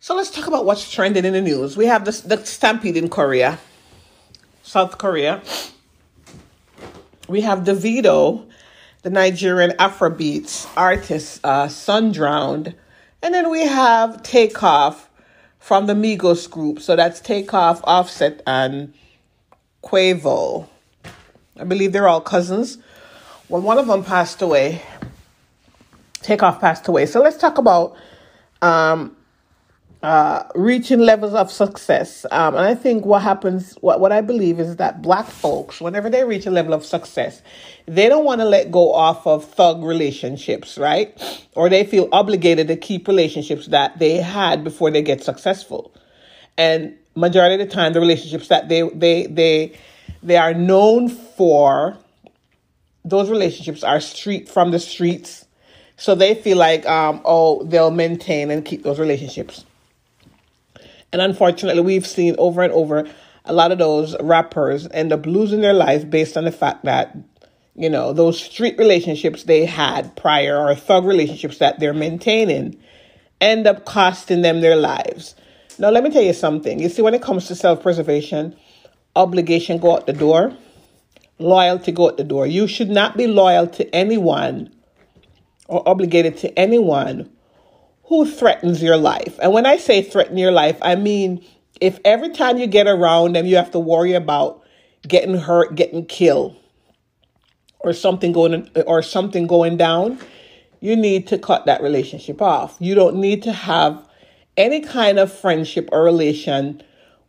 So let's talk about what's trending in the news. We have this, the stampede in Korea, South Korea. We have Davido, the Nigerian Afrobeats artist, uh, Son Drowned. And then we have Takeoff from the Migos group. So that's Takeoff, Offset, and Quavo. I believe they're all cousins. Well, one of them passed away. Takeoff passed away. So let's talk about um, uh, reaching levels of success. Um, and I think what happens, what, what I believe is that black folks, whenever they reach a level of success, they don't want to let go off of thug relationships, right? Or they feel obligated to keep relationships that they had before they get successful. And majority of the time, the relationships that they, they, they, they are known for, those relationships are street from the streets. So they feel like, um, oh, they'll maintain and keep those relationships. And unfortunately, we've seen over and over a lot of those rappers end up losing their life based on the fact that, you know, those street relationships they had prior or thug relationships that they're maintaining end up costing them their lives. Now, let me tell you something. You see, when it comes to self preservation, obligation go out the door, loyalty go out the door. You should not be loyal to anyone or obligated to anyone who threatens your life. And when I say threaten your life, I mean if every time you get around them, you have to worry about getting hurt, getting killed, or something going or something going down, you need to cut that relationship off. You don't need to have any kind of friendship or relation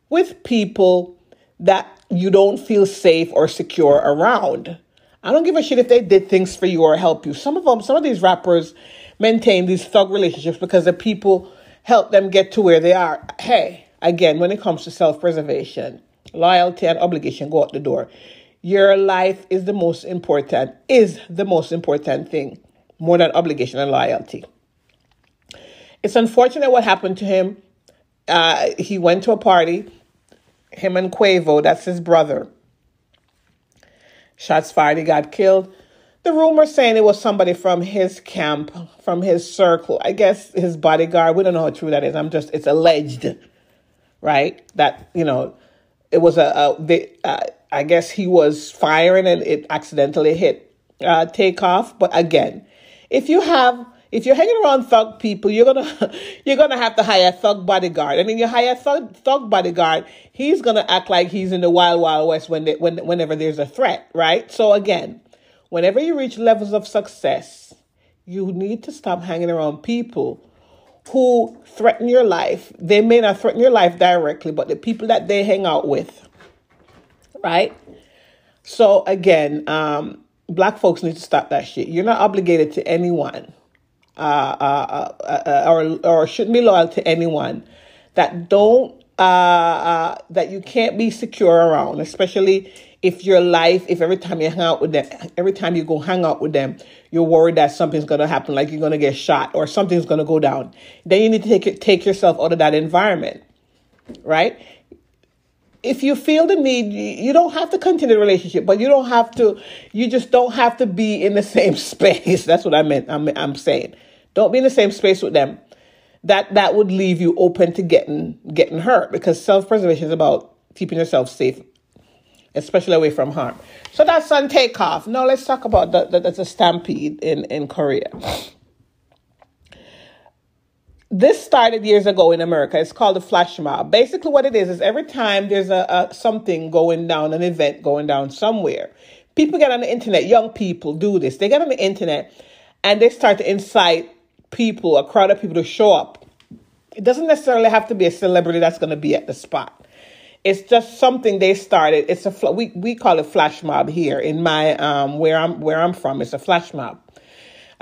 with people that you don't feel safe or secure around. I don't give a shit if they did things for you or help you. Some of them, some of these rappers, maintain these thug relationships because the people help them get to where they are. Hey, again, when it comes to self preservation, loyalty and obligation go out the door. Your life is the most important, is the most important thing, more than obligation and loyalty. It's unfortunate what happened to him. Uh, he went to a party, him and Quavo, that's his brother. Shots fired, he got killed the rumor saying it was somebody from his camp, from his circle. I guess his bodyguard. We don't know how true that is. I'm just, it's alleged, right? That, you know, it was a, a they, uh, I guess he was firing and it accidentally hit uh, takeoff. But again, if you have, if you're hanging around thug people, you're gonna you're gonna have to hire a thug bodyguard. I mean, you hire a thug, thug bodyguard, he's gonna act like he's in the wild wild west when they, when whenever there's a threat, right? So again, Whenever you reach levels of success, you need to stop hanging around people who threaten your life. They may not threaten your life directly, but the people that they hang out with, right? So again, um, black folks need to stop that shit. You're not obligated to anyone, uh, uh, uh, uh or or shouldn't be loyal to anyone that don't uh, uh, that you can't be secure around, especially if your life, if every time you hang out with them, every time you go hang out with them, you're worried that something's to happen, like you're to get shot or something's to go down, then you need to take take yourself out of that environment, right? If you feel the need, you don't have to continue the relationship, but you don't have to. You just don't have to be in the same space. That's what I meant. I'm I'm saying, don't be in the same space with them. That that would leave you open to getting getting hurt because self preservation is about keeping yourself safe especially away from harm. So that's on takeoff. Now let's talk about the, the, the stampede in, in Korea. This started years ago in America. It's called the flash mob. Basically, what it is is every time there's a, a something going down, an event going down somewhere, people get on the internet. Young people do this. They get on the internet and they start to incite people, a crowd of people, to show up. It doesn't necessarily have to be a celebrity that's going to be at the spot it's just something they started. It's a we we call it flash mob here in my um where I'm where I'm from. It's a flash mob.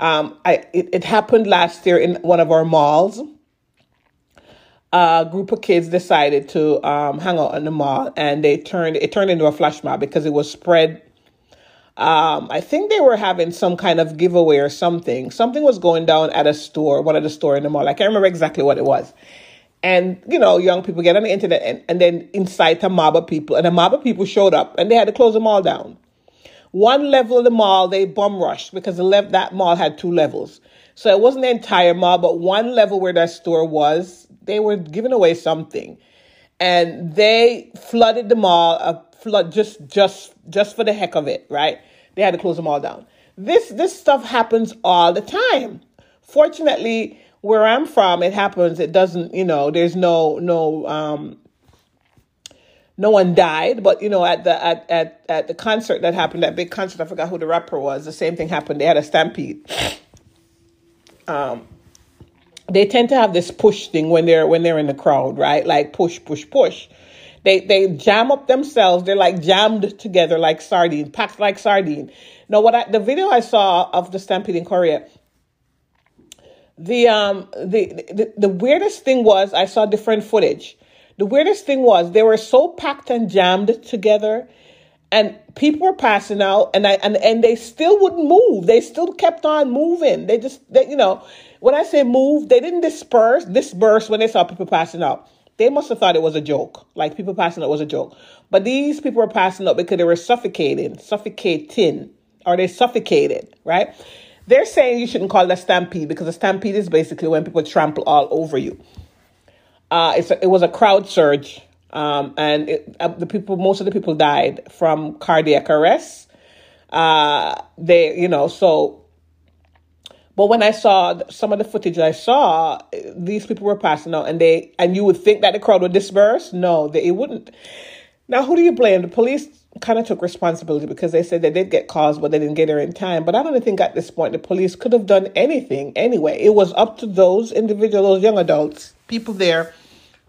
Um, I it, it happened last year in one of our malls. A group of kids decided to um, hang out in the mall, and they turned it turned into a flash mob because it was spread. Um, I think they were having some kind of giveaway or something. Something was going down at a store, one of the store in the mall. I can't remember exactly what it was. And you know young people get on the internet and, and then incite a mob of people. And a mob of people showed up and they had to close the mall down. One level of the mall they bum rushed because the that mall had two levels. So it wasn't the entire mall but one level where that store was they were giving away something, and they flooded the mall. Uh, flood just just just for the heck of it, right? They had to close them all down. This this stuff happens all the time. Fortunately, where I'm from, it happens. It doesn't, you know, there's no no um no one died, but you know, at the at at at the concert that happened, that big concert, I forgot who the rapper was. The same thing happened. They had a stampede. Um, they tend to have this push thing when they're when they're in the crowd, right? Like push, push, push. They they jam up themselves. They're like jammed together like sardine, packed like sardine. Now, what I, the video I saw of the stampede in Korea, the um the, the the weirdest thing was I saw different footage the weirdest thing was they were so packed and jammed together and people were passing out and I and, and they still wouldn't move. They still kept on moving. They just they, you know, when I say move, they didn't disperse, disperse when they saw people passing out. They must have thought it was a joke. Like people passing out was a joke. But these people were passing out because they were suffocating, suffocating, or they suffocated, right? They're saying you shouldn't call it a stampede because a stampede is basically when people trample all over you uh, it's a, it was a crowd surge, um, and it, uh, the people, most of the people died from cardiac arrest. Uh, they, you know, so. But when I saw some of the footage I saw, these people were passing out, and they and you would think that the crowd would disperse. No, they it wouldn't. Now, who do you blame? The police kind of took responsibility because they said they did get calls, but they didn't get there in time. But I don't think at this point the police could have done anything anyway. It was up to those individuals, those young adults, people there,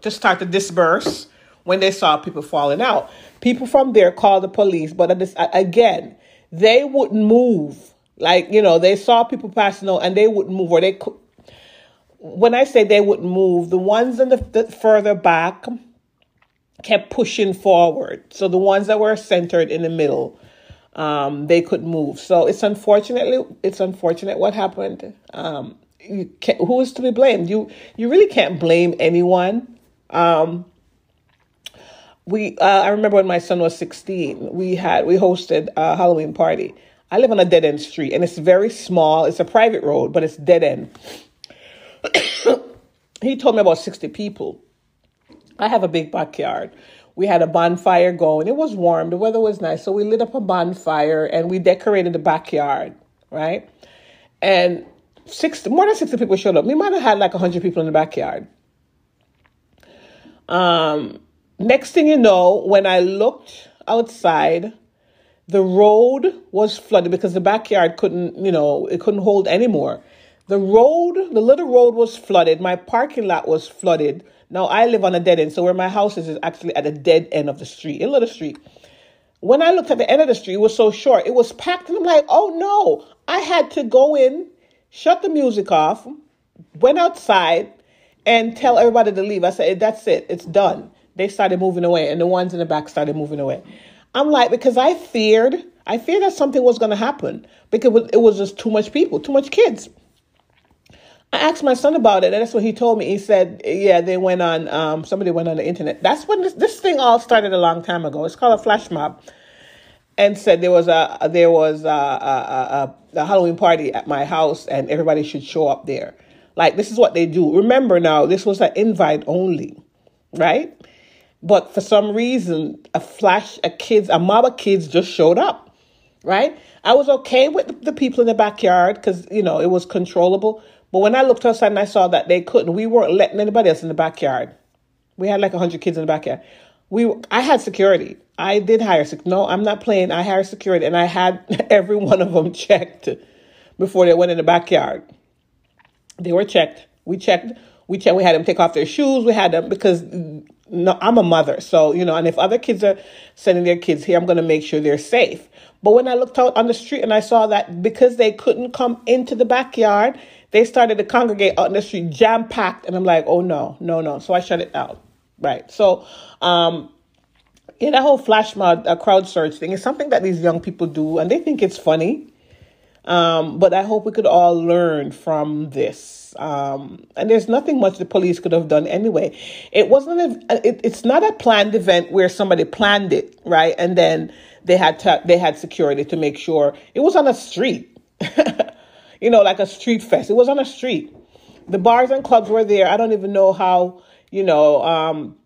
to start to disperse when they saw people falling out. People from there called the police, but again, they wouldn't move. Like you know, they saw people passing out and they wouldn't move, or they could. When I say they wouldn't move, the ones in the, the further back kept pushing forward. So the ones that were centered in the middle, um, they could move. So it's unfortunately it's unfortunate what happened. Um, you who is to be blamed? You you really can't blame anyone. Um, we uh, I remember when my son was 16, we had we hosted a Halloween party. I live on a dead end street and it's very small. It's a private road, but it's dead end. he told me about 60 people. I have a big backyard. We had a bonfire going. It was warm. The weather was nice. So we lit up a bonfire and we decorated the backyard, right? And 60, more than 60 people showed up. We might have had like 100 people in the backyard. Um, next thing you know, when I looked outside, the road was flooded because the backyard couldn't, you know, it couldn't hold anymore. The road, the little road was flooded. My parking lot was flooded. Now I live on a dead end, so where my house is is actually at a dead end of the street, a little street. When I looked at the end of the street, it was so short, it was packed, and I'm like, oh no! I had to go in, shut the music off, went outside, and tell everybody to leave. I said, that's it, it's done. They started moving away, and the ones in the back started moving away. I'm like, because I feared, I feared that something was going to happen because it was just too much people, too much kids. I asked my son about it, and that's what he told me. He said, "Yeah, they went on. Um, somebody went on the internet. That's when this, this thing all started a long time ago. It's called a flash mob." And said there was a there was a, a, a, a Halloween party at my house, and everybody should show up there. Like this is what they do. Remember now, this was an invite only, right? But for some reason, a flash, a kids, a mob of kids just showed up, right? I was okay with the people in the backyard because you know it was controllable. But when I looked outside and I saw that they couldn't, we weren't letting anybody else in the backyard. We had like hundred kids in the backyard. We, I had security. I did hire. No, I'm not playing. I hired security, and I had every one of them checked before they went in the backyard. They were checked. We checked. We checked. We had them take off their shoes. We had them because no, I'm a mother, so you know. And if other kids are sending their kids here, I'm going to make sure they're safe. But when I looked out on the street and I saw that because they couldn't come into the backyard, they started to congregate out in the street, jam packed, and I'm like, oh no, no, no. So I shut it down. Right. So, um, in that whole flash mob, a crowd surge thing is something that these young people do, and they think it's funny. Um, but I hope we could all learn from this. Um, and there's nothing much the police could have done anyway. It wasn't. A, it, it's not a planned event where somebody planned it, right? And then they had to, they had security to make sure it was on a street, you know, like a street fest. It was on a street. the bars and clubs were there. I don't even know how, you know, um,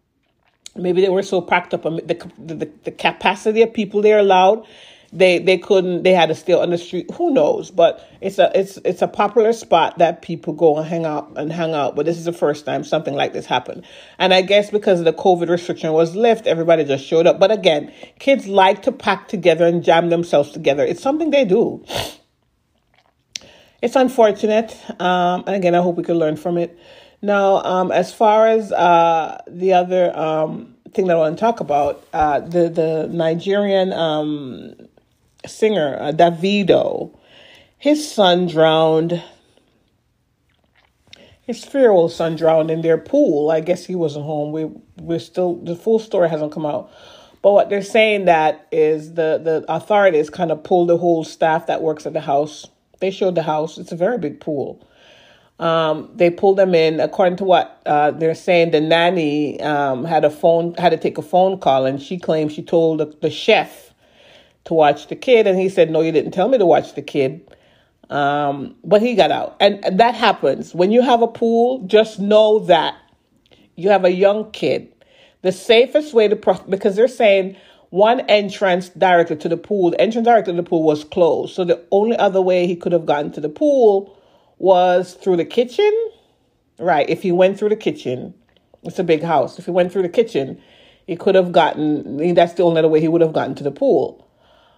maybe they were so packed up. The, the, the capacity of people they allowed they they couldn't they had to stay on the street. Who knows? But it's a it's it's a popular spot that people go and hang out and hang out but this is the first time something like this happened. And i guess because the covid restriction was lifted everybody just showed up. But again kids like to pack together and jam themselves together. It's something they do. It's unfortunate um, and again i hope we can learn from it. Now um, as far as uh, the other um, thing that i want to talk about uh, the the nigerian um, singer uh, Davido, his son drowned. His three-year-old son drowned in their pool. I guess he wasn't home. We we're still the full story hasn't come out. But what they're saying that is the the authorities kind of pulled the whole staff that works at the house. They showed the house. It's a very big pool. Um, they pulled them in. According to what uh, they're saying, the nanny um, had a phone had to take a phone call, and she claims she told the, the chef to watch the kid. And he said, No, you didn't tell me to watch the kid. Um, but he got out. And that happens. When you have a pool, just know that you have a young kid. The safest way to, because they're saying one entrance directly to the pool, the entrance directly to the pool was closed. So the only other way he could have gotten to the pool was through the kitchen. Right. If he went through the kitchen, it's a big house. If he went through the kitchen, he could have gotten, that's the only other way he would have gotten to the pool.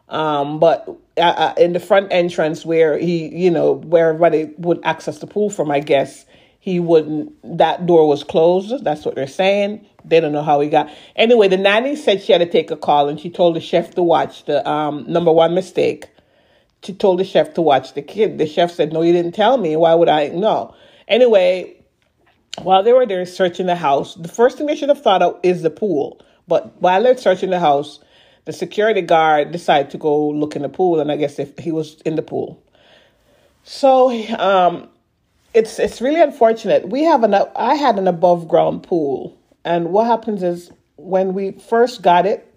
Um, but uh, in the front entrance where he, you know, where everybody would access the pool from, I guess he wouldn't. That door was closed. That's what they're saying. They don't know how he got. Anyway, the nanny said she had to take a call, and she told the chef to watch the um, number one mistake. She told the chef to watch the kid. The chef said, "No, you didn't tell me. Why would I know?" Anyway, while they were there searching the house, the first thing they should have thought of is the pool. But while they're searching the house, the security guard decided to go look in the pool, and I guess if he was in the pool. So um, it's it's really unfortunate. We have an I had an above ground pool, and what happens is when we first got it,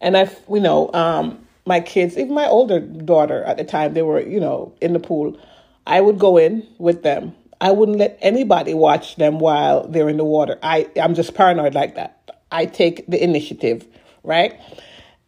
and I you know um, my kids, even my older daughter at the time, they were you know in the pool. I would go in with them. I wouldn't let anybody watch them while they're in the water. I I'm just paranoid like that. I take the initiative right?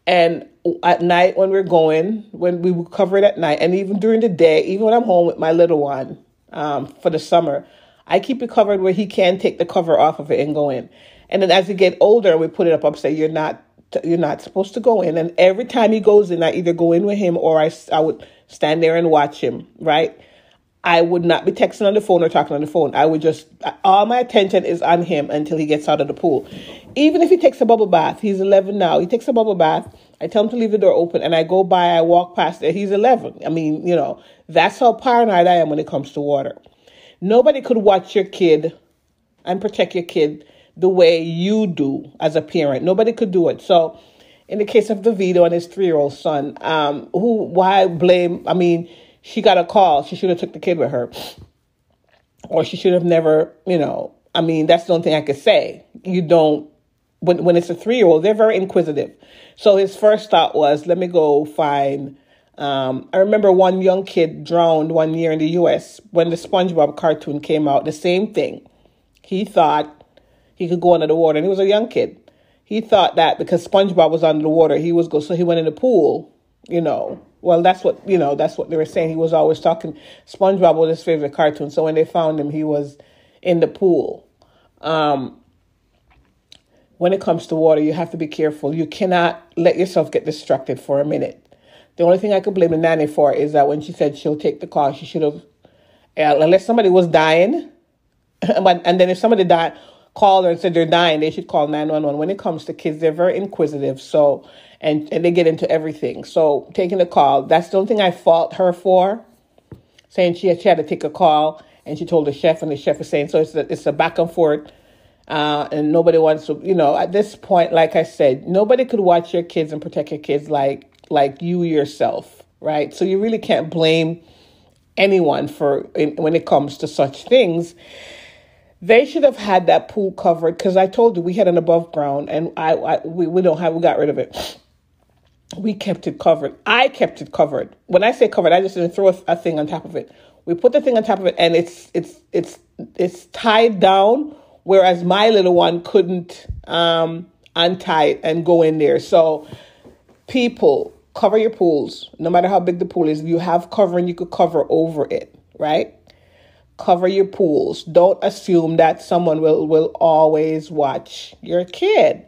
And at night when we're going, when we would cover it at night, and even during the day, even when I'm home with my little one um, for the summer, I keep it covered where he can take the cover off of it and go in. And then as he get older, we put it up up say you're not you're not supposed to go in. And every time he goes in, I either go in with him or I I would stand there and watch him, right? I would not be texting on the phone or talking on the phone. I would just, all my attention is on him until he gets out of the pool. Even if he takes a bubble bath, he's 11 now, he takes a bubble bath. I tell him to leave the door open and I go by, I walk past it. He's 11. I mean, you know, that's how paranoid I am when it comes to water. Nobody could watch your kid and protect your kid the way you do as a parent. Nobody could do it. So, in the case of Davido and his three year old son, um, who, why blame? I mean, she got a call. She should have took the kid with her. Or she should have never, you know, I mean, that's the only thing I could say. You don't, when, when it's a three year old, they're very inquisitive. So his first thought was, let me go find. Um, I remember one young kid drowned one year in the US when the SpongeBob cartoon came out, the same thing. He thought he could go under the water, and he was a young kid. He thought that because SpongeBob was under the water, he was go, so he went in the pool, you know, well, that's what you know. That's what they were saying. He was always talking. SpongeBob was his favorite cartoon. So when they found him, he was in the pool. Um, when it comes to water, you have to be careful. You cannot let yourself get distracted for a minute. The only thing I could blame the nanny for is that when she said she'll take the call, she should have, uh, unless somebody was dying, and then if somebody died, called her and said they're dying, they should call 911. When it comes to kids, they're very inquisitive. So and, and they get into everything. So taking the call, that's the only thing I fault her for, saying she had, she had to take a call and she told the chef and the chef is saying, so it's a, it's a back and forth. Uh, and nobody wants to, you know, at this point, like I said, nobody could watch your kids and protect your kids like, like you yourself, right? So you really can't blame anyone for when it comes to such things. They should have had that pool covered because I told you we had an above ground and I, I we, we don't have we got rid of it we kept it covered. I kept it covered. When I say covered, I just didn't throw a, thing on top of it. We put the thing on top of it and it's it's it's it's tied down, whereas my little one couldn't um untie it and go in there. So people cover your pools, no matter how big the pool is. You have covering, you could cover over it, right? Cover your pools. Don't assume that someone will will always watch your kid.